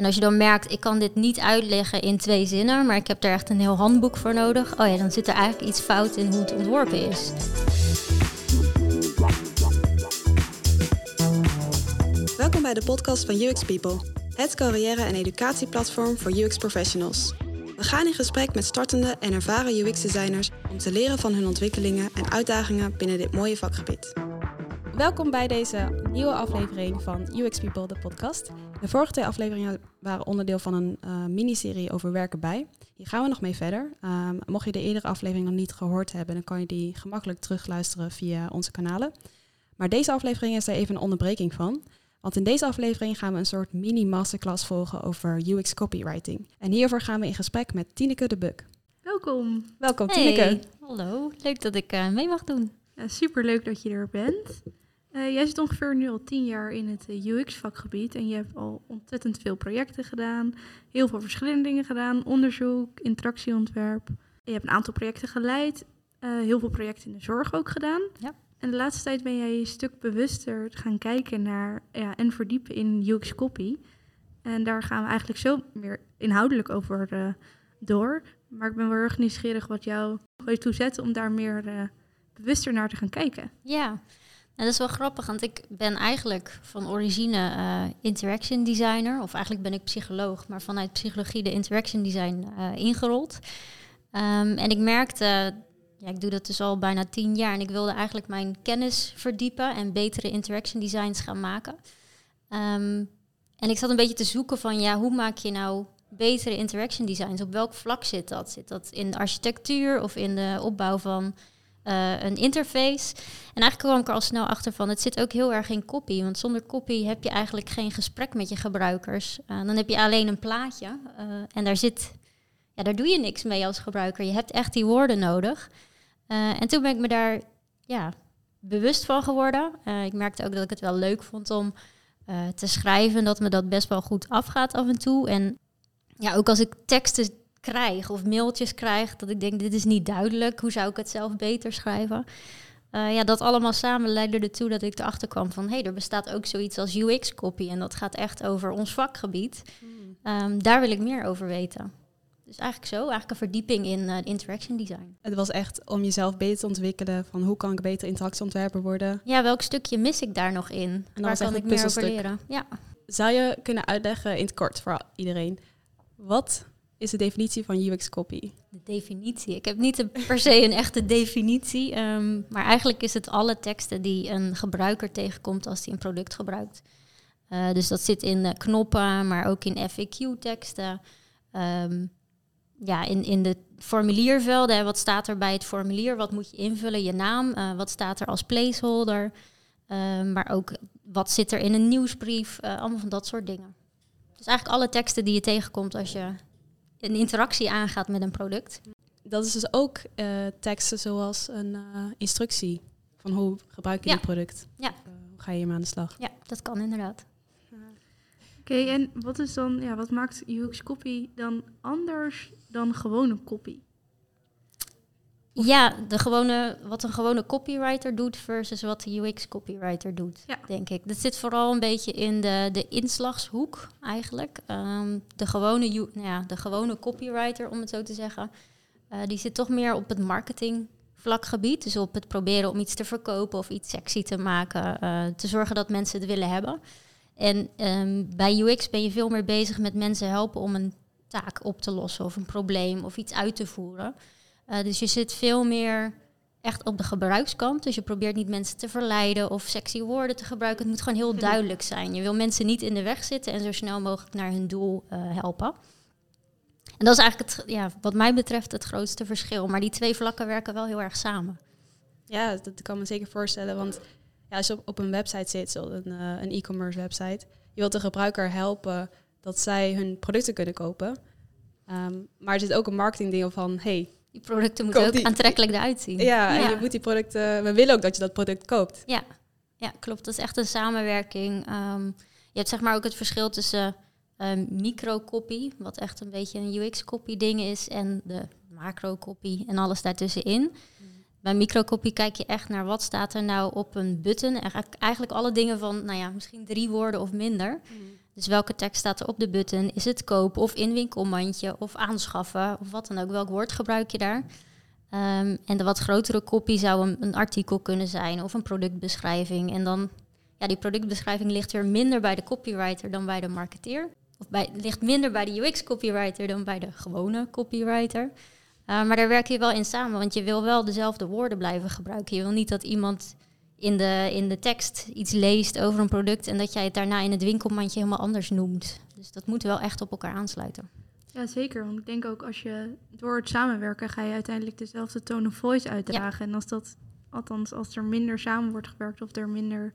En als je dan merkt, ik kan dit niet uitleggen in twee zinnen, maar ik heb er echt een heel handboek voor nodig. Oh ja, dan zit er eigenlijk iets fout in hoe het ontworpen is. Welkom bij de podcast van UX People, het carrière- en educatieplatform voor UX professionals. We gaan in gesprek met startende en ervaren UX-designers om te leren van hun ontwikkelingen en uitdagingen binnen dit mooie vakgebied. Welkom bij deze nieuwe aflevering van UX People, de podcast. De vorige twee afleveringen waren onderdeel van een uh, miniserie over werken bij. Hier gaan we nog mee verder. Um, mocht je de eerdere aflevering nog niet gehoord hebben, dan kan je die gemakkelijk terugluisteren via onze kanalen. Maar deze aflevering is er even een onderbreking van. Want in deze aflevering gaan we een soort mini-masterclass volgen over UX copywriting. En hiervoor gaan we in gesprek met Tineke de Buk. Welkom. Welkom Hey, Tineke. hallo. Leuk dat ik eh, mee mag doen. Ja, super leuk dat je er bent. Eh, jij zit ongeveer nu al tien jaar in het eh, UX-vakgebied en je hebt al ontzettend veel projecten gedaan, heel veel verschillende dingen gedaan, onderzoek, interactieontwerp. Je hebt een aantal projecten geleid, eh, heel veel projecten in de zorg ook gedaan. Ja. En de laatste tijd ben jij een stuk bewuster gaan kijken naar ja, en verdiepen in UX-copy. En daar gaan we eigenlijk zo meer inhoudelijk over door. Maar ik ben wel erg nieuwsgierig wat jou toe zet om daar meer bewuster naar te gaan kijken. Ja, nou, dat is wel grappig, want ik ben eigenlijk van origine eh, interaction designer. Of eigenlijk ben ik psycholoog, maar vanuit psychologie de interaction design eh, ingerold. Ehm, en ik merkte, ja, ik doe dat dus al bijna tien jaar. En ik wilde eigenlijk mijn kennis verdiepen en betere interaction designs gaan maken. Ehm, en ik zat een beetje te zoeken van, ja, hoe maak je nou betere interaction designs? Op welk vlak zit dat? Zit dat in de architectuur of in de opbouw van uh, een interface. En eigenlijk kwam ik er al snel achter van, het zit ook heel erg in copy. Want zonder copy heb je eigenlijk geen gesprek met je gebruikers. Uh, dan heb je alleen een plaatje uh, en daar zit, ja, daar doe je niks mee als gebruiker. Je hebt echt die woorden nodig. en toen ben ik me daar ja, bewust van geworden. ik merkte ook dat ik het wel leuk vond om te schrijven, dat me dat best wel goed afgaat af en toe. En ja, ook als ik teksten krijg of mailtjes krijg dat ik denk dit is niet duidelijk, hoe zou ik het zelf beter schrijven? Uh, ja, dat allemaal samen leidde ertoe dat ik erachter kwam van hé, hey, er bestaat ook zoiets als UX-copy en dat gaat echt over ons vakgebied. Hmm. Um, daar wil ik meer over weten. Dus eigenlijk zo, eigenlijk een verdieping in uh, interaction design. Het was echt om jezelf beter te ontwikkelen van hoe kan ik beter interactieontwerper worden. Ja, welk stukje mis ik daar nog in? En Waar kan ik meer over leren? Ja. Zou je kunnen uitleggen in het kort voor iedereen wat is de definitie van UX copy? De definitie. Ik heb niet per se een echte definitie. Um, maar eigenlijk is het alle teksten die een gebruiker tegenkomt als hij een product gebruikt. Uh, dus dat zit in uh, knoppen, maar ook in FAQ-teksten. Um, ja, in, in de formuliervelden. Wat staat er bij het formulier? Wat moet je invullen? Je naam. Uh, wat staat er als placeholder? maar ook wat zit er in een nieuwsbrief? allemaal van dat soort dingen. Dus eigenlijk alle teksten die je tegenkomt als je een interactie aangaat met een product. Dat is dus ook uh, teksten zoals een uh, instructie van hoe gebruik je ja. dit product. Ja. Uh, hoe ga je hiermee aan de slag? Ja, dat kan inderdaad. Oké, okay, en wat is dan, ja, wat maakt UX copy dan anders dan gewone copy? Ja, de gewone, wat een gewone copywriter doet versus wat de UX copywriter doet, ja. denk ik. Dat zit vooral een beetje in de, de inslagshoek eigenlijk. Um, de, gewone, nou ja, de gewone copywriter, om het zo te zeggen, uh, die zit toch meer op het marketingvlakgebied. Dus op het proberen om iets te verkopen of iets sexy te maken, uh, te zorgen dat mensen het willen hebben. En um, bij UX ben je veel meer bezig met mensen helpen om een taak op te lossen of een probleem of iets uit te voeren. Uh, dus je zit veel meer echt op de gebruikskant. Dus je probeert niet mensen te verleiden of sexy woorden te gebruiken. Het moet gewoon heel duidelijk zijn. Je wil mensen niet in de weg zitten en zo snel mogelijk naar hun doel uh, helpen. En dat is eigenlijk het, ja, wat mij betreft het grootste verschil. Maar die twee vlakken werken wel heel erg samen. Ja, dat kan me zeker voorstellen. Want ja, als je op, op een website zit, een, uh, een e-commerce website, je wilt de gebruiker helpen dat zij hun producten kunnen kopen. Um, maar er zit ook een marketingdeel van, hey, die producten moeten ook die, aantrekkelijk eruit zien. Ja, en je moet die producten... We willen ook dat je dat product koopt. Ja, ja klopt. Dat is echt een samenwerking. Um, je hebt zeg maar ook het verschil tussen um, microcopy, wat echt een beetje een UX-copy ding is, en de macro-copy en alles daartussenin. Mm. Bij microcopy kijk je echt naar wat staat er nou op een button. Eigenlijk alle dingen van, nou ja, misschien drie woorden of minder. Mm. Dus welke tekst staat er op de button? Is het kopen of inwinkelmandje of aanschaffen of wat dan ook? Welk woord gebruik je daar? Ehm, en de wat grotere kopie zou een, artikel kunnen zijn of een productbeschrijving. En dan, ja, die productbeschrijving ligt weer minder bij de copywriter dan bij de marketeer. Of bij, ligt minder bij de UX-copywriter dan bij de gewone copywriter. Uh, maar daar werk je wel in samen, want je wil wel dezelfde woorden blijven gebruiken. Je wil niet dat iemand in de, in de tekst iets leest over een product en dat jij het daarna in het winkelmandje helemaal anders noemt. Dus dat moet wel echt op elkaar aansluiten. Ja, zeker. Want ik denk ook als je door het samenwerken ga je uiteindelijk dezelfde tone of voice uitdragen. En als dat, althans als er minder samen wordt gewerkt of er minder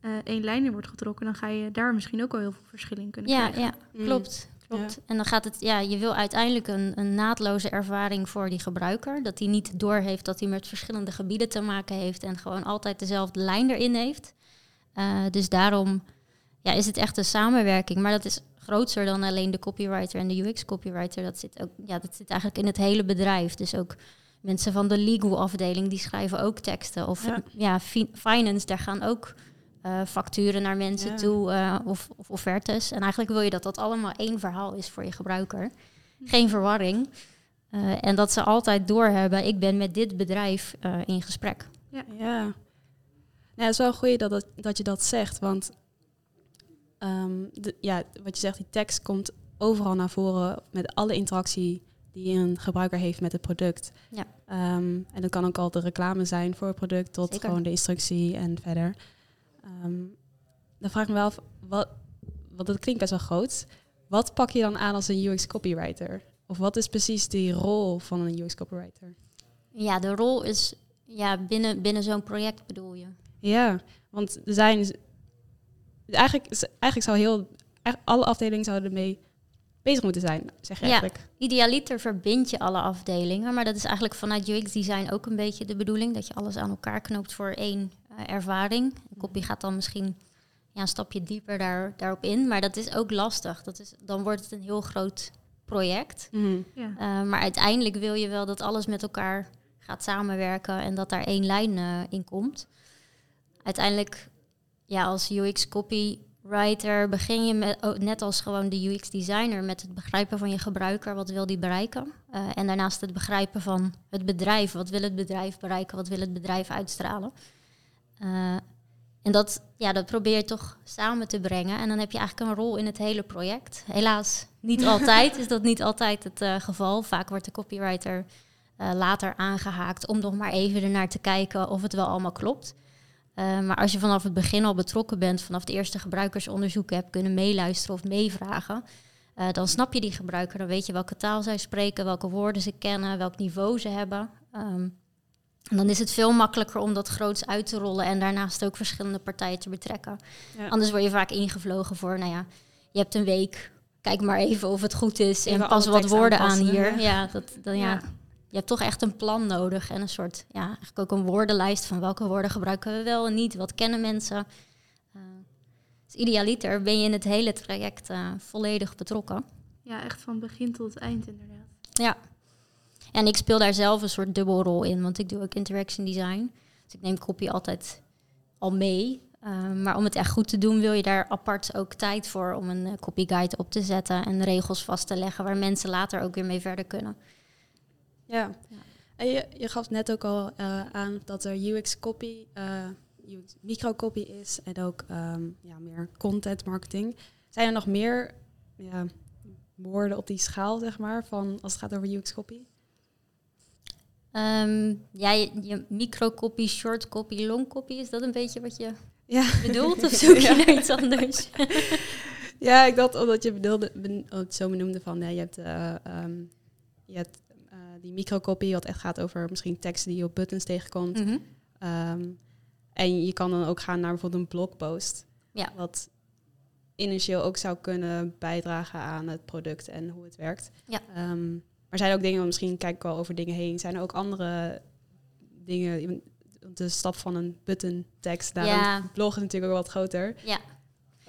uh, één lijn in wordt getrokken, dan ga je daar misschien ook al heel veel verschil in kunnen ja, krijgen. Ja, mm. klopt. Klopt. En dan gaat het, ja, je wil uiteindelijk een, een naadloze ervaring voor die gebruiker. Dat hij niet doorheeft dat hij met verschillende gebieden te maken heeft en gewoon altijd dezelfde lijn erin heeft. Uh, dus daarom ja, is het echt een samenwerking. Maar dat is groter dan alleen de copywriter en de UX-copywriter. Dat zit, ook, ja, dat zit eigenlijk in het hele bedrijf. Dus ook mensen van de legal afdeling, die schrijven ook teksten. Of ja, finance, daar gaan ook uh, facturen naar mensen toe uh, of, of offertes. En eigenlijk wil je dat dat allemaal één verhaal is voor je gebruiker. Geen verwarring. Uh, en dat ze altijd doorhebben, ik ben met dit bedrijf in gesprek. Ja, ja. Nou, het is wel goed dat, dat, dat je dat zegt, want um, de, ja, wat je zegt, die tekst komt overal naar voren met alle interactie die een gebruiker heeft met het product. Ja. Um, en dat kan ook al de reclame zijn voor het product tot gewoon de instructie en verder. Um, dan vraag ik me wel af, wat, wat dat klinkt best wel groot. Wat pak je dan aan als een UX copywriter? Of wat is precies die rol van een UX copywriter? Ja, de rol is ja, binnen, binnen zo'n project bedoel je. Ja, want er zijn eigenlijk, eigenlijk zou heel, alle afdelingen zouden ermee bezig moeten zijn, zeg je ja, eigenlijk. Idealiter verbind je alle afdelingen, maar dat is eigenlijk vanuit UX design ook een beetje de bedoeling, dat je alles aan elkaar knoopt voor één ervaring. Een kopie gaat dan misschien ja, een stapje dieper daar, daarop in, maar dat is ook lastig. Dat is, dan wordt het een heel groot project. Mm. Ja. Uh, maar uiteindelijk wil je wel dat alles met elkaar gaat samenwerken en dat daar één lijn uh, in komt. Uiteindelijk ja, als UX copywriter begin je met, oh, net als gewoon de UX designer met het begrijpen van je gebruiker, wat wil die bereiken? Uh, en daarnaast het begrijpen van het bedrijf, wat wil het bedrijf bereiken, wat wil het bedrijf uitstralen? Uh, en dat, ja, dat probeer je toch samen te brengen. En dan heb je eigenlijk een rol in het hele project. Helaas niet altijd is dat niet altijd het uh, geval. Vaak wordt de copywriter later aangehaakt om nog maar even ernaar te kijken of het wel allemaal klopt. Uh, maar als je vanaf het begin al betrokken bent, vanaf de eerste gebruikersonderzoeken hebt kunnen meeluisteren of meevragen, dan snap je die gebruiker. Dan weet je welke taal zij spreken, welke woorden ze kennen, welk niveau ze hebben. Um, en dan is het veel makkelijker om dat groots uit te rollen en daarnaast ook verschillende partijen te betrekken. Ja. Anders word je vaak ingevlogen voor, nou ja, je hebt een week, kijk maar even of het goed is en pas wat woorden aan hier. Ja, dat, dan, ja je hebt toch echt een plan nodig en een soort, ja, eigenlijk ook een woordenlijst van welke woorden gebruiken we wel en niet, wat kennen mensen. Uh, dus idealiter ben je in het hele traject uh, volledig betrokken. Ja, echt van begin tot eind inderdaad. Ja. En ik speel daar zelf een soort dubbelrol in, want ik doe ook interaction design. Dus ik neem copy altijd al mee. Uh, maar om het echt goed te doen, wil je daar apart ook tijd voor om een copy guide op te zetten en regels vast te leggen waar mensen later ook weer mee verder kunnen. Ja. En je, je gaf net ook al uh, aan dat er UX copy, uh, UX microcopy is en ook um, ja, meer content marketing. Zijn er nog meer ja, woorden op die schaal, zeg maar, van als het gaat over UX copy? Um, ja, je, je microcopy, short copy, long copy, is dat een beetje wat je ja. bedoelt? Of zoek je naar iets anders? ja, ik dacht omdat je bedoelde, ben, het zo benoemde van, ja, je hebt, uh, um, je hebt die microcopy, wat echt gaat over misschien teksten die je op buttons tegenkomt. Mm en je kan dan ook gaan naar bijvoorbeeld een blogpost. Ja. Wat initieel ook zou kunnen bijdragen aan het product en hoe het werkt. Ja. Um, maar zijn er ook dingen, misschien kijk ik wel over dingen heen. Zijn er ook andere dingen, de stap van een button tekst naar ja. een blog is natuurlijk ook wat groter. Ja.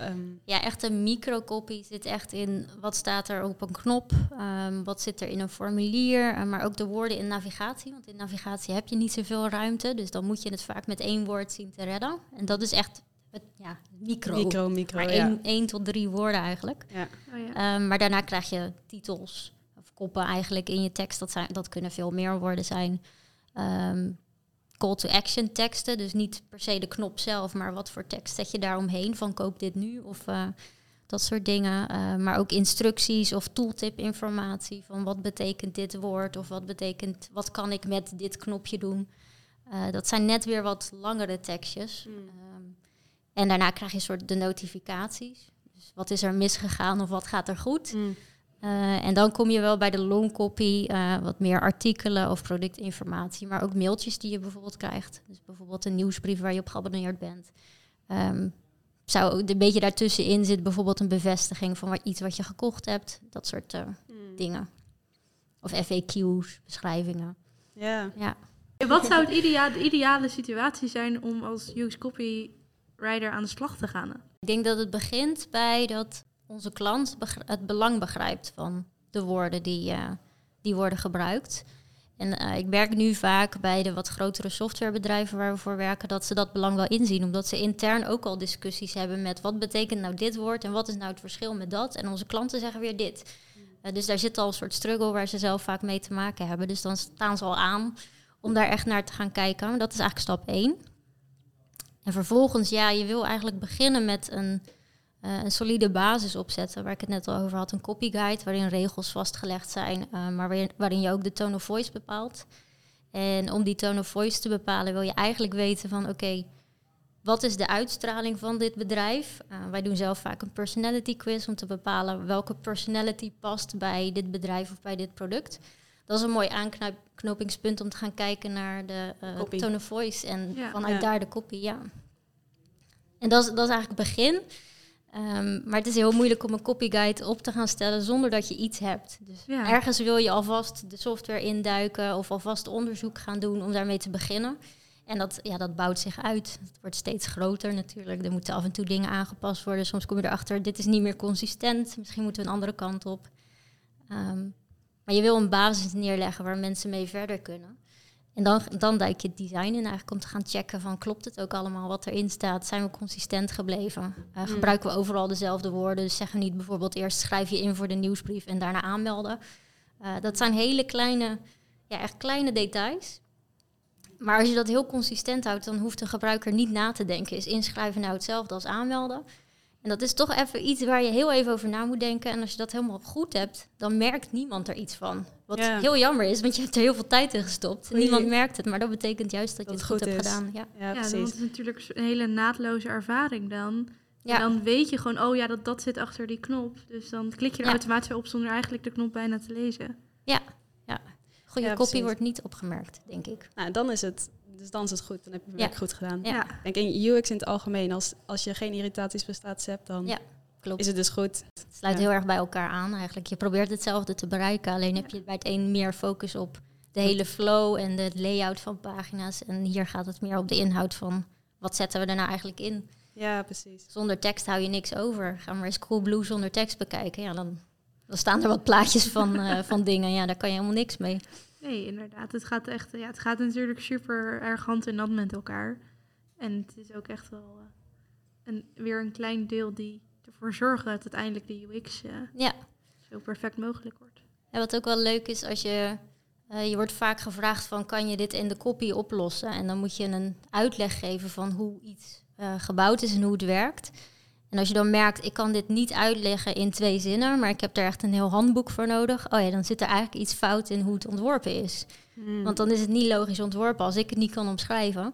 Um, ja, echt een microcopy zit echt in wat staat er op een knop, um, wat zit er in een formulier, uh, maar ook de woorden in navigatie. Want in navigatie heb je niet zoveel ruimte, dus dan moet je het vaak met één woord zien te redden. En dat is echt het, ja, micro. Micro, micro, maar ja. één, één tot drie woorden eigenlijk. ja. Oh, ja. Ehm, maar daarna krijg je titels koppen eigenlijk in je tekst. Dat, zijn, dat kunnen veel meer woorden zijn. Ehm, call to action teksten, dus niet per se de knop zelf, maar wat voor tekst zet je daaromheen van koop dit nu of eh, dat soort dingen. Eh, maar ook instructies of tooltip informatie van wat betekent dit woord of wat betekent, wat kan ik met dit knopje doen. Eh, dat zijn net weer wat langere tekstjes. Mm. Ehm, en daarna krijg je een soort de notificaties. Dus wat is er misgegaan of wat gaat er goed? Mm. Eh, en dan kom je wel bij de long copy, eh, wat meer artikelen of productinformatie, maar ook mailtjes die je bijvoorbeeld krijgt. Dus bijvoorbeeld een nieuwsbrief waar je op geabonneerd bent. Ehm, zou ook een beetje daartussenin zit bijvoorbeeld een bevestiging van wat, iets wat je gekocht hebt, dat soort eh, Mm. dingen. Of FAQ's, beschrijvingen. Ja. Ja. En Wat zou het idea de ideale situatie zijn om als UX copywriter aan de slag te gaan? Ik denk dat het begint bij dat onze klant het belang begrijpt van de woorden die, eh, die worden gebruikt. En eh, ik werk nu vaak bij de wat grotere softwarebedrijven waar we voor werken, dat ze dat belang wel inzien. Omdat ze intern ook al discussies hebben met wat betekent nou dit woord en wat is nou het verschil met dat. En onze klanten zeggen weer dit. Eh, dus daar zit al een soort struggle waar ze zelf vaak mee te maken hebben. Dus dan staan ze al aan om daar echt naar te gaan kijken. Dat is eigenlijk stap één. En vervolgens, ja, je wil eigenlijk beginnen met een, eh, een solide basis opzetten, waar ik het net al over had, een copyguide, waarin regels vastgelegd zijn, eh, maar waarin, waarin je ook de tone of voice bepaalt. En om die tone of voice te bepalen, wil je eigenlijk weten van, oké, wat is de uitstraling van dit bedrijf? Eh, wij doen zelf vaak een personality quiz om te bepalen welke personality past bij dit bedrijf of bij dit product. Dat is een mooi aanknopingspunt om te gaan kijken naar de eh, Copy. tone of voice en Ja. vanuit Ja. daar de copy, ja. En dat is, dat is eigenlijk het begin. Ehm, maar het is heel moeilijk om een copyguide op te gaan stellen zonder dat je iets hebt. Dus Ja. ergens wil je alvast de software induiken of alvast onderzoek gaan doen om daarmee te beginnen. En dat, ja, dat bouwt zich uit. Het wordt steeds groter natuurlijk. Er moeten af en toe dingen aangepast worden. Soms kom je erachter, dit is niet meer consistent. Misschien moeten we een andere kant op. Ehm, maar je wil een basis neerleggen waar mensen mee verder kunnen. En dan, dan duik je het design in eigenlijk om te gaan checken van klopt het ook allemaal wat erin staat? Zijn we consistent gebleven? Eh, Mm. Gebruiken we overal dezelfde woorden? Dus zeggen we niet bijvoorbeeld eerst schrijf je in voor de nieuwsbrief en daarna aanmelden. Eh, dat zijn hele kleine, ja, echt kleine details. Maar als je dat heel consistent houdt, dan hoeft de gebruiker niet na te denken. Is inschrijven nou hetzelfde als aanmelden? En dat is toch even iets waar je heel even over na moet denken. En als je dat helemaal goed hebt, dan merkt niemand er iets van. Wat Ja. heel jammer is, want je hebt er heel veel tijd in gestopt. Oei. Niemand merkt het, maar dat betekent juist dat, Dat je het goed, goed hebt is. gedaan. Ja. Ja, Ja, precies. is het natuurlijk een hele naadloze ervaring dan. Ja. En dan weet je gewoon, oh ja, dat, dat zit achter die knop. Dus dan klik je er Ja. automatisch op zonder eigenlijk de knop bijna te lezen. Goede Ja, copy precies. wordt niet opgemerkt, denk ik. Nou, dan is het, dus dan is het goed. Dan heb je het Ja. werk goed gedaan. Ja. Denk in UX in het algemeen, als, als je geen irritatiesprestaties hebt, dan Ja. Klopt. is het dus goed. Het sluit Ja. heel erg bij elkaar aan eigenlijk. Je probeert hetzelfde te bereiken, alleen heb je bij het een meer focus op de hele flow en de layout van pagina's. En hier gaat het meer op de inhoud van wat zetten we er nou eigenlijk in. Ja, precies. Zonder tekst hou je niks over. Ga maar eens Coolblue zonder tekst bekijken. Ja, dan, dan staan er wat plaatjes van, eh, van dingen. Ja, daar kan je helemaal niks mee. Nee, inderdaad. Het gaat echt, ja, het gaat natuurlijk super erg hand in hand met elkaar. En het is ook echt wel eh, een, weer een klein deel die ervoor zorgen dat uiteindelijk de UX eh, Ja. zo perfect mogelijk wordt. En wat ook wel leuk is, als je, eh, je wordt vaak gevraagd van kan je dit in de copy oplossen? En dan moet je een uitleg geven van hoe iets gebouwd is en hoe het werkt. En als je dan merkt, ik kan dit niet uitleggen in twee zinnen, maar ik heb er echt een heel handboek voor nodig. Oh ja, dan zit er eigenlijk iets fout in hoe het ontworpen is. Hmm. Want dan is het niet logisch ontworpen als ik het niet kan omschrijven.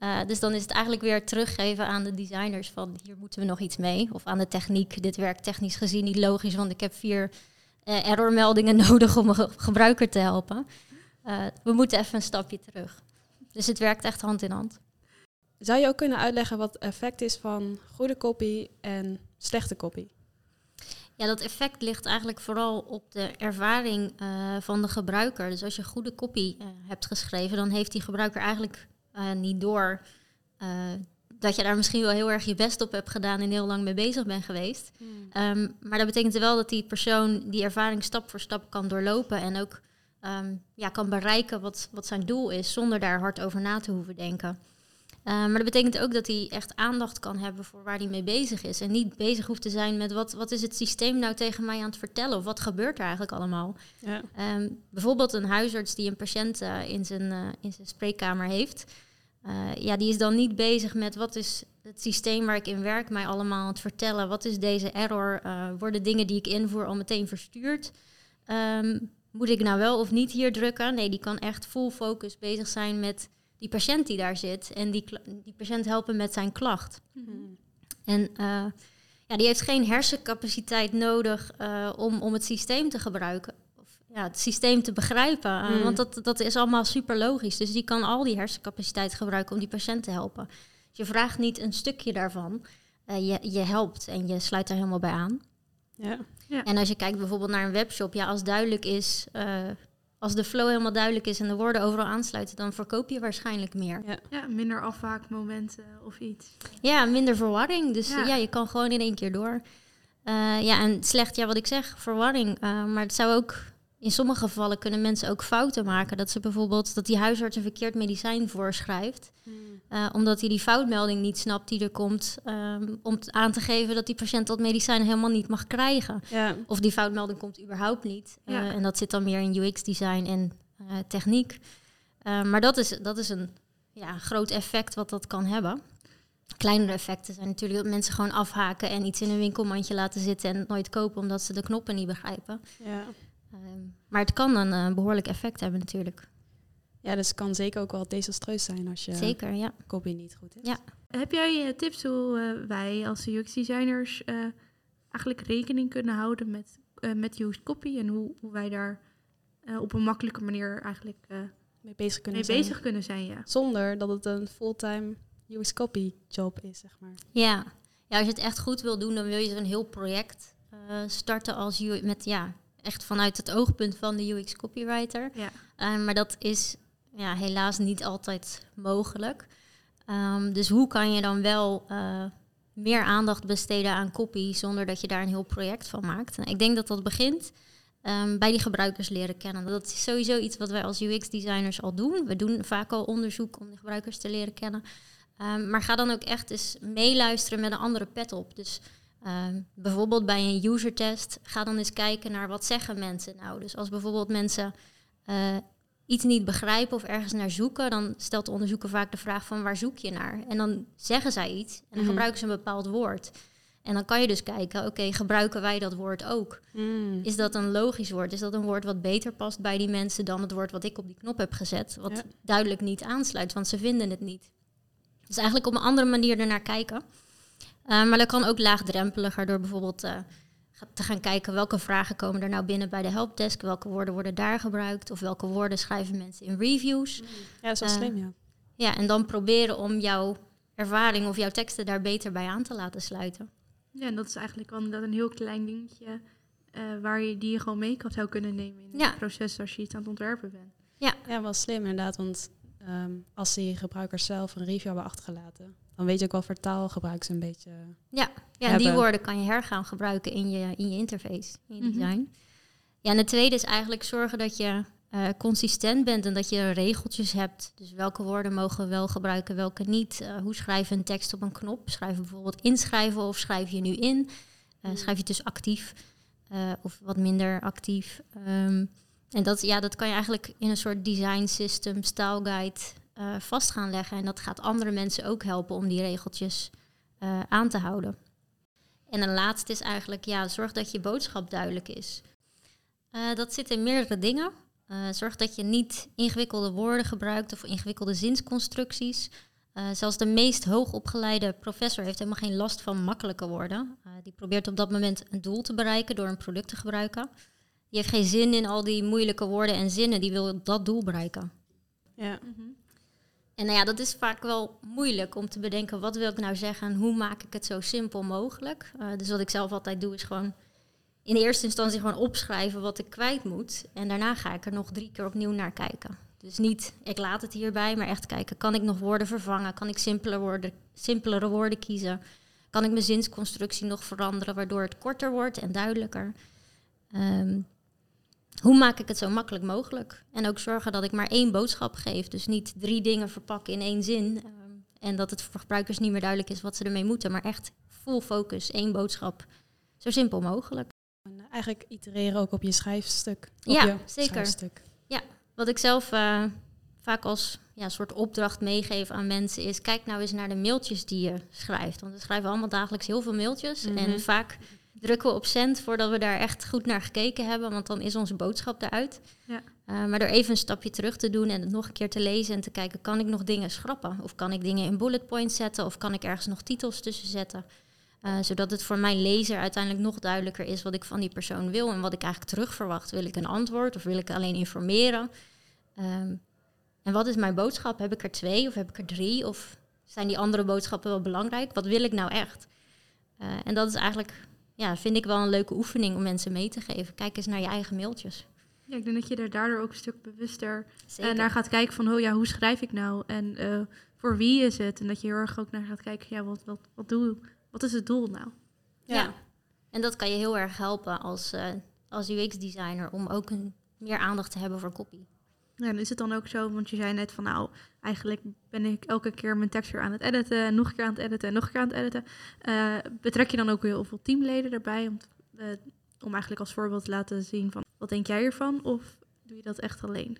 Uh, dus dan is het eigenlijk weer teruggeven aan de designers van hier moeten we nog iets mee. Of aan de techniek. Dit werkt technisch gezien niet logisch, want ik heb vier uh, errormeldingen nodig om een ge gebruiker te helpen. Uh, we moeten even een stapje terug. Dus het werkt echt hand in hand. Zou je ook kunnen uitleggen wat het effect is van goede copy en slechte copy? Ja, dat effect ligt eigenlijk vooral op de ervaring uh, van de gebruiker. Dus als je goede copy uh, hebt geschreven, dan heeft die gebruiker eigenlijk uh, niet door dat je daar misschien wel heel erg je best op hebt gedaan en heel lang mee bezig bent geweest. Hmm. Um, maar dat betekent wel dat die persoon die ervaring stap voor stap kan doorlopen en ook um, ja, kan bereiken wat, wat zijn doel is, zonder daar hard over na te hoeven denken. Uh, maar dat betekent ook dat hij echt aandacht kan hebben voor waar hij mee bezig is. En niet bezig hoeft te zijn met wat, wat is het systeem nou tegen mij aan het vertellen? Of wat gebeurt er eigenlijk allemaal? Ja. Um, bijvoorbeeld een huisarts die een patiënt uh, in, zijn, uh, in zijn spreekkamer heeft. ja, die is dan niet bezig met wat is het systeem waar ik in werk mij allemaal aan het vertellen. Wat is deze error? worden dingen die ik invoer al meteen verstuurd? Um, moet ik nou wel of niet hier drukken? Nee, die kan echt full focus bezig zijn met die patiënt die daar zit en die, die patiënt helpen met zijn klacht. Mhm. En uh, ja, die heeft geen hersencapaciteit nodig uh, om, om het systeem te gebruiken. Of ja, het systeem te begrijpen. Uh, Mm. Want dat, dat is allemaal super logisch. Dus die kan al die hersencapaciteit gebruiken om die patiënt te helpen. Dus je vraagt niet een stukje daarvan. je, je helpt en je sluit er helemaal bij aan. Ja. Ja. En als je kijkt bijvoorbeeld naar een webshop, ja, als duidelijk is, uh, als de flow helemaal duidelijk is en de woorden overal aansluiten, dan verkoop je waarschijnlijk meer. Ja. Ja, minder afhaakmomenten of iets. Ja, minder verwarring. Dus Ja. ja, ja je kan gewoon in één keer door. Uh, ja, en slecht, ja, wat ik zeg, verwarring. Uh, maar het zou ook, in sommige gevallen kunnen mensen ook fouten maken. Dat ze bijvoorbeeld, dat die huisarts een verkeerd medicijn voorschrijft. Uh, omdat hij die foutmelding niet snapt die er komt. Um, om aan te geven dat die patiënt dat medicijn helemaal niet mag krijgen. Ja. Of die foutmelding komt überhaupt niet. Uh, Ja. en dat zit dan meer in UX-design en uh, techniek. Maar dat is, dat is een ja, groot effect wat dat kan hebben. Kleinere effecten zijn natuurlijk dat mensen gewoon afhaken en iets in een winkelmandje laten zitten en nooit kopen omdat ze de knoppen niet begrijpen. Ja. Um, maar het kan een uh, behoorlijk effect hebben natuurlijk. ja, dus het kan zeker ook wel desastreus zijn als je Zeker, ja. copy niet goed is. Ja. Heb jij eh, tips hoe eh, wij als UX-designers eh, eigenlijk rekening kunnen houden met, eh, met used copy en hoe, hoe wij daar eh, op een makkelijke manier eigenlijk eh, Mee bezig kunnen mee zijn. bezig kunnen zijn? Ja. Zonder dat het een fulltime UX copy job is, zeg maar. Ja. ja, als je het echt goed wil doen, dan wil je een heel project uh, starten als met ja, echt vanuit het oogpunt van de UX copywriter. Ja. Uh, maar dat is ja, helaas niet altijd mogelijk. Um, dus hoe kan je dan wel uh, meer aandacht besteden aan copy zonder dat je daar een heel project van maakt? En ik denk dat dat begint um, bij die gebruikers leren kennen. Dat is sowieso iets wat wij als UX-designers al doen. We doen vaak al onderzoek om de gebruikers te leren kennen. Maar ga dan ook echt eens meeluisteren met een andere pet op. Dus um, bijvoorbeeld bij een user test, ga dan eens kijken naar wat zeggen mensen nou. Dus als bijvoorbeeld mensen uh, iets niet begrijpen of ergens naar zoeken, dan stelt de onderzoeker vaak de vraag van waar zoek je naar? En dan zeggen zij iets en dan Mhm. gebruiken ze een bepaald woord. En dan kan je dus kijken, oké, okay, gebruiken wij dat woord ook? Mm. Is dat een logisch woord? Is dat een woord wat beter past bij die mensen dan het woord wat ik op die knop heb gezet? Wat Ja. duidelijk niet aansluit, want ze vinden het niet. Dus eigenlijk op een andere manier ernaar kijken. Uh, maar dat kan ook laagdrempeliger door bijvoorbeeld uh, te gaan kijken welke vragen komen er nou binnen bij de helpdesk, welke woorden worden daar gebruikt of welke woorden schrijven mensen in reviews. Ja, dat is wel Eh, slim, ja. Ja, en dan proberen om jouw ervaring of jouw teksten daar beter bij aan te laten sluiten. ja, en dat is eigenlijk wel een heel klein dingetje eh, waar je die je gewoon mee kan zou kunnen nemen in Ja. het proces als je iets aan het ontwerpen bent. Ja, wel slim inderdaad, want ehm, als die gebruikers zelf een review hebben achtergelaten, dan weet je ook wel voor taalgebruik ze een beetje... Ja, ja en die woorden kan je hergaan gebruiken in je, in je interface, in je Mhm. design. Ja, en het tweede is eigenlijk zorgen dat je eh, consistent bent en dat je regeltjes hebt. Dus welke woorden mogen we wel gebruiken, welke niet. Eh, hoe schrijf je een tekst op een knop? Schrijf je bijvoorbeeld inschrijven of schrijf je nu in? Eh, Mm. schrijf je dus actief eh, of wat minder actief? Ehm, en dat, ja, dat kan je eigenlijk in een soort design system, style guide eh, vast gaan leggen. En dat gaat andere mensen ook helpen om die regeltjes eh, aan te houden. En een laatste is eigenlijk, ja, zorg dat je boodschap duidelijk is. Eh, dat zit in meerdere dingen. Zorg dat je niet ingewikkelde woorden gebruikt of ingewikkelde zinsconstructies. Zelfs de meest hoogopgeleide professor heeft helemaal geen last van makkelijke woorden. Die probeert op dat moment een doel te bereiken door een product te gebruiken. Die heeft geen zin in al die moeilijke woorden en zinnen, die wil dat doel bereiken. Ja. En nou ja, dat is vaak wel moeilijk om te bedenken wat wil ik nou zeggen en hoe maak ik het zo simpel mogelijk. Uh, dus wat ik zelf altijd doe is gewoon in eerste instantie gewoon opschrijven wat ik kwijt moet. En daarna ga ik er nog drie keer opnieuw naar kijken. Dus niet, ik laat het hierbij, maar echt kijken, kan ik nog woorden vervangen? Kan ik simpele woorden, simpelere woorden kiezen? Kan ik mijn zinsconstructie nog veranderen, waardoor het korter wordt en duidelijker? Um, hoe maak ik het zo makkelijk mogelijk? En ook zorgen dat ik maar één boodschap geef. Dus niet drie dingen verpakken in één zin. Um, En dat het voor gebruikers niet meer duidelijk is wat ze ermee moeten. Maar echt full focus, één boodschap. Zo simpel mogelijk. En eh, eigenlijk itereren ook op je schrijfstuk. Op Ja, je zeker. schrijfstuk. Wat ik zelf eh, vaak als ja, soort opdracht meegeef aan mensen is... kijk nou eens naar de mailtjes die je schrijft. Want we schrijven allemaal dagelijks heel veel mailtjes. Mhm. En vaak drukken we op cent voordat we daar echt goed naar gekeken hebben. Want dan is onze boodschap eruit. Ja. Eh, maar door even een stapje terug te doen en het nog een keer te lezen... en te kijken, kan ik nog dingen schrappen? Of kan ik dingen in bullet points zetten? Of kan ik ergens nog titels tussen zetten? Eh, zodat het voor mijn lezer uiteindelijk nog duidelijker is wat ik van die persoon wil en wat ik eigenlijk terug verwacht. Wil ik een antwoord of wil ik alleen informeren? Ehm, en wat is mijn boodschap? Heb ik er twee of heb ik er drie? Of zijn die andere boodschappen wel belangrijk? Wat wil ik nou echt? Eh, en dat is eigenlijk, ja, vind ik wel een leuke oefening om mensen mee te geven. Kijk eens naar je eigen mailtjes. Ja, ik denk dat je er daardoor ook een stuk bewuster Zeker. eh, naar gaat kijken van, oh ja, hoe schrijf ik nou? En eh, voor wie is het? En dat je heel erg ook naar gaat kijken, ja, wat, wat, wat, doe, wat is het doel nou? Ja. En dat kan je heel erg helpen als, eh, als UX-designer om ook een, meer aandacht te hebben voor copy. Ja, en is het dan ook zo, want je zei net van, nou, eigenlijk ben ik elke keer mijn tekst weer aan het editen, en nog een keer aan het editen en nog een keer aan het editen. Eh, betrek je dan ook heel veel teamleden erbij om, eh, om eigenlijk als voorbeeld te laten zien van, wat denk jij ervan? Of doe je dat echt alleen?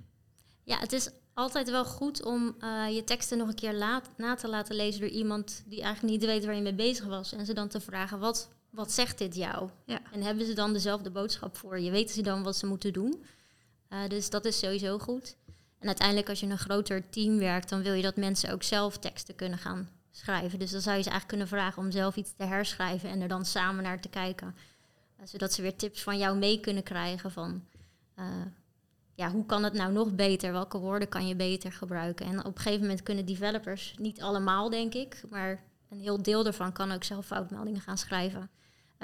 Ja, het is altijd wel goed om eh, je teksten nog een keer laat, na te laten lezen door iemand die eigenlijk niet weet waar je mee bezig was. En ze dan te vragen, wat, wat zegt dit jou? Ja. En hebben ze dan dezelfde boodschap voor je? Weten ze dan wat ze moeten doen? Eh, dus dat is sowieso goed. En uiteindelijk als je in een groter team werkt, dan wil je dat mensen ook zelf teksten kunnen gaan schrijven. Dus dan zou je ze eigenlijk kunnen vragen om zelf iets te herschrijven en er dan samen naar te kijken. Eh, zodat ze weer tips van jou mee kunnen krijgen van... eh, ja, hoe kan het nou nog beter? Welke woorden kan je beter gebruiken? En op een gegeven moment kunnen developers, niet allemaal denk ik, maar een heel deel daarvan kan ook zelf foutmeldingen gaan schrijven.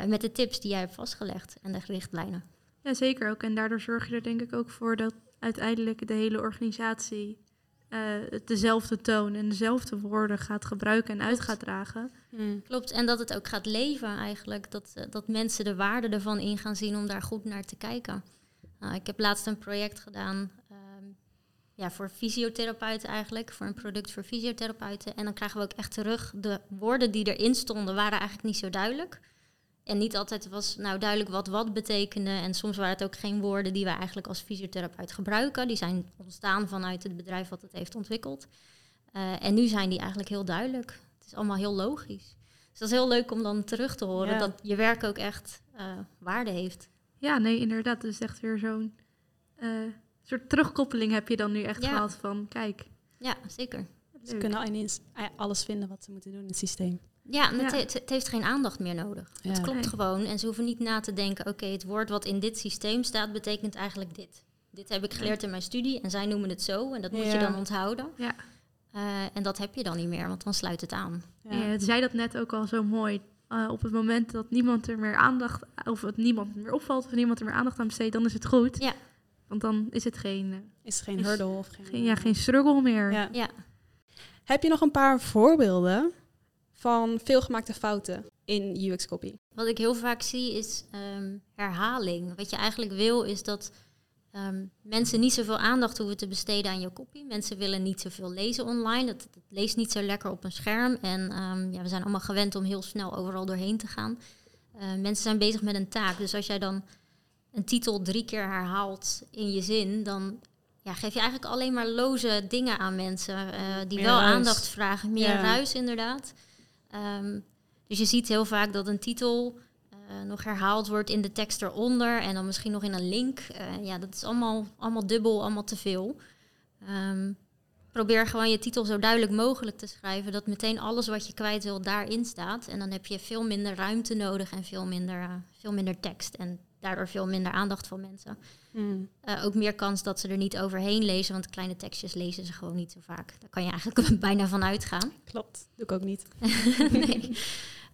met de tips die jij hebt vastgelegd en de richtlijnen. Ja, zeker ook. En daardoor zorg je er denk ik ook voor dat uiteindelijk de hele organisatie eh, dezelfde toon en dezelfde woorden gaat gebruiken en uit gaat dragen. Hmm. Klopt, en dat het ook gaat leven eigenlijk. Dat, eh, dat mensen de waarde ervan in gaan zien om daar goed naar te kijken. Nou, ik heb laatst een project gedaan ehm, ja, voor fysiotherapeuten eigenlijk. Voor een product voor fysiotherapeuten. En dan krijgen we ook echt terug, de woorden die erin stonden waren eigenlijk niet zo duidelijk. En niet altijd was nou duidelijk wat wat betekende. En soms waren het ook geen woorden die we eigenlijk als fysiotherapeut gebruiken. Die zijn ontstaan vanuit het bedrijf wat het heeft ontwikkeld. Eh, en nu zijn die eigenlijk heel duidelijk. Het is allemaal heel logisch. Dus dat is heel leuk om dan terug te horen Ja. dat je werk ook echt eh, waarde heeft. Ja, nee, inderdaad. Het is echt weer zo'n eh, soort terugkoppeling heb je dan nu echt Ja. gehad van, kijk, Ja, zeker. Ze kunnen ineens alles vinden wat ze moeten doen in het systeem. Ja, en het, Ja. het, het heeft geen aandacht meer nodig. Het klopt Nee. gewoon. En ze hoeven niet na te denken, oké, het woord wat in dit systeem staat, betekent eigenlijk dit. Dit heb ik geleerd in mijn studie en zij noemen het zo en dat moet je dan onthouden. Ja. Eh, en dat heb je dan niet meer, want dan sluit het aan. Ja. Ja. het zei dat net ook al zo mooi. Eh, op het moment dat niemand er meer aandacht, of het niemand meer opvalt, of niemand er meer aandacht aan besteedt, dan is het goed. Ja. Want dan is het geen, eh, Is geen Is- hurdle of geen... geen, ja, geen struggle meer. Ja. Ja. Heb je nog een paar voorbeelden van veelgemaakte fouten in UX-copy? Wat ik heel vaak zie is ehm, herhaling. Wat je eigenlijk wil is dat ehm, mensen niet zoveel aandacht hoeven te besteden aan je kopie. Mensen willen niet zoveel lezen online. Dat, dat leest niet zo lekker op een scherm. En ehm, ja, we zijn allemaal gewend om heel snel overal doorheen te gaan. Eh, mensen zijn bezig met een taak. Dus als jij dan een titel drie keer herhaalt in je zin, dan ja, geef je eigenlijk alleen maar loze dingen aan mensen eh, die Meer wel ruis. aandacht vragen. Meer Ja. ruis, inderdaad. Ehm, dus je ziet heel vaak dat een titel eh, nog herhaald wordt in de tekst eronder en dan misschien nog in een link. Eh, ja, dat is allemaal, allemaal dubbel, allemaal te veel. Ehm, probeer gewoon je titel zo duidelijk mogelijk te schrijven, dat meteen alles wat je kwijt wil daarin staat. En dan heb je veel minder ruimte nodig en veel minder, eh, veel minder tekst. En daardoor veel minder aandacht van mensen. Hmm. Eh, ook meer kans dat ze er niet overheen lezen, want kleine tekstjes lezen ze gewoon niet zo vaak. Daar kan je eigenlijk bijna van uitgaan. Klopt, doe ik ook niet. nee.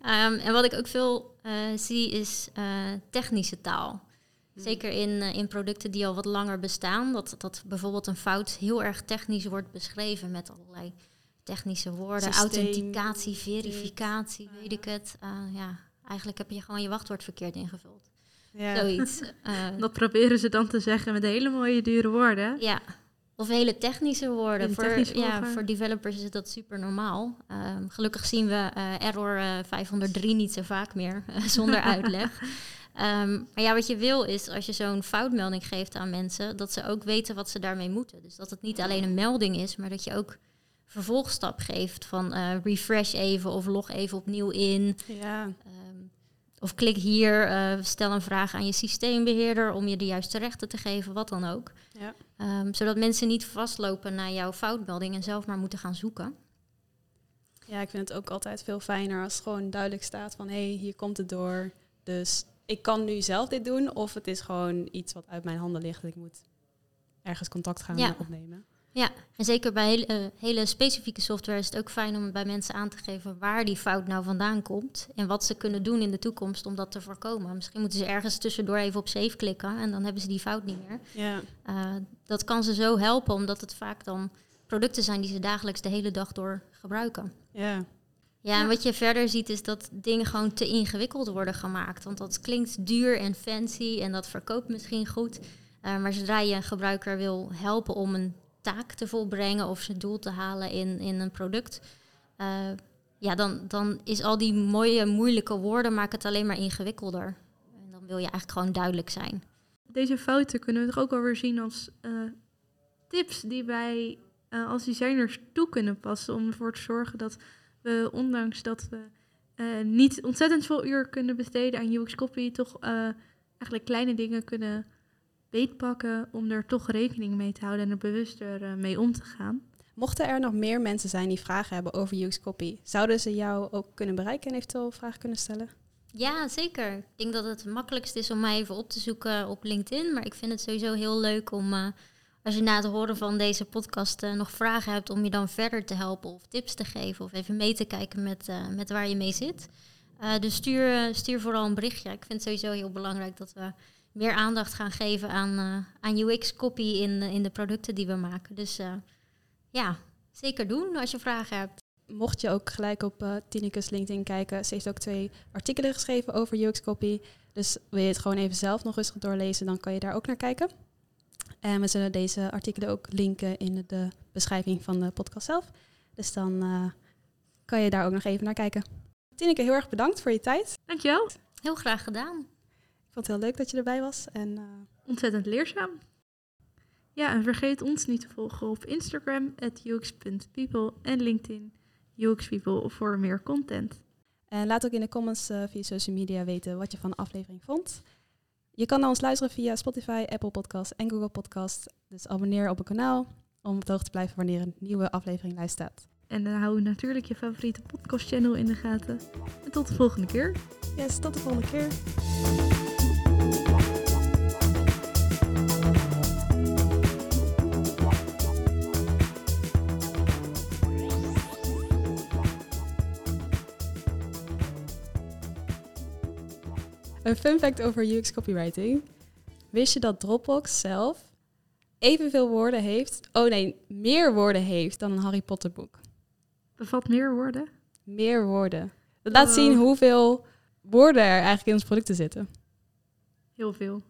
Ehm, en wat ik ook veel eh, zie is eh, technische taal. Zeker in, in producten die al wat langer bestaan. Dat, dat bijvoorbeeld een fout heel erg technisch wordt beschreven met allerlei technische woorden. Systeem, Authenticatie, verificatie, weet ik het. Ja, eigenlijk heb je gewoon je wachtwoord verkeerd ingevuld. Ja. Zoiets. Eh, Dat proberen ze dan te zeggen met hele mooie dure woorden. ja, Of hele technische woorden. Hele voor, ja, voor developers is dat super normaal. Ehm, gelukkig zien we eh, error eh, 503 niet zo vaak meer, eh, zonder uitleg. Ehm, maar ja, wat je wil is, als je zo'n foutmelding geeft aan mensen, dat ze ook weten wat ze daarmee moeten. Dus dat het niet alleen een melding is, maar dat je ook vervolgstap geeft van eh, refresh even of log even opnieuw in. Ja, Ehm, of klik hier, eh, stel een vraag aan je systeembeheerder om je de juiste rechten te geven, wat dan ook. ja. Ehm, zodat mensen niet vastlopen naar jouw foutmelding en zelf maar moeten gaan zoeken. ja, ik vind het ook altijd veel fijner als gewoon duidelijk staat van hé, hey, hier komt het door. Dus ik kan nu zelf dit doen of het is gewoon iets wat uit mijn handen ligt. Ik moet ergens contact gaan Ja. opnemen. Ja, en zeker bij hele, eh, hele specifieke software is het ook fijn om bij mensen aan te geven waar die fout nou vandaan komt. En wat ze kunnen doen in de toekomst om dat te voorkomen. Misschien moeten ze ergens tussendoor even op save klikken en dan hebben ze die fout niet meer. Ja, Eh, dat kan ze zo helpen, omdat het vaak dan producten zijn die ze dagelijks de hele dag door gebruiken. ja. Ja, en wat je verder ziet is dat dingen gewoon te ingewikkeld worden gemaakt. Want dat klinkt duur en fancy en dat verkoopt misschien goed. Eh, maar zodra je een gebruiker wil helpen om een taak te volbrengen of zijn doel te halen in, in een product, eh, ja, dan, dan is al die mooie, moeilijke woorden maken het alleen maar ingewikkelder. En dan wil je eigenlijk gewoon duidelijk zijn. Deze fouten kunnen we toch ook wel weer zien als eh, tips die wij eh, als designers toe kunnen passen om ervoor te zorgen dat we, ondanks dat we niet ontzettend veel uur kunnen besteden aan UX copy, toch eigenlijk kleine dingen kunnen beetpakken om er toch rekening mee te houden en er bewuster eh, mee om te gaan. Mochten er nog meer mensen zijn die vragen hebben over UX Copy, zouden ze jou ook kunnen bereiken en eventueel vragen kunnen stellen? Ja, zeker. Ik denk dat het het makkelijkst is om mij even op te zoeken op LinkedIn. Maar ik vind het sowieso heel leuk om, eh, als je na het horen van deze podcast eh, nog vragen hebt, om je dan verder te helpen of tips te geven. Of even mee te kijken met, eh, met waar je mee zit. Eh, dus stuur, stuur vooral een berichtje. Ik vind het sowieso heel belangrijk dat we meer aandacht gaan geven aan, eh, aan UX-copy in, eh, in de producten die we maken. Dus eh, ja, zeker doen als je vragen hebt. Mocht je ook gelijk op eh Tineke's LinkedIn kijken, ze heeft ook twee artikelen geschreven over UX Copy. Dus wil je het gewoon even zelf nog rustig doorlezen, dan kan je daar ook naar kijken. En we zullen deze artikelen ook linken in de beschrijving van de podcast zelf. Dus dan eh, kan je daar ook nog even naar kijken. Tineke, heel erg bedankt voor je tijd. Dankjewel. Heel graag gedaan. Ik vond het heel leuk dat je erbij was. En eh, Ontzettend leerzaam. Ja, en vergeet ons niet te volgen op Instagram, ux.people en LinkedIn, UXPeople voor meer content. En laat ook in de comments eh, via social media weten wat je van de aflevering vond. Je kan naar ons luisteren via Spotify, Apple Podcasts en Google Podcasts. Dus abonneer op het kanaal om op de hoogte te blijven wanneer een nieuwe aflevering live staat. En dan hou natuurlijk je favoriete podcast channel in de gaten. En tot de volgende keer. Yes, tot de volgende keer. Een fun fact over UX copywriting. Wist je dat Dropbox zelf evenveel woorden heeft, oh nee, meer woorden heeft dan een Harry Potter boek? Bevat meer woorden. Meer woorden. Dat laat Wow. zien hoeveel woorden er eigenlijk in ons producten zitten. Heel veel.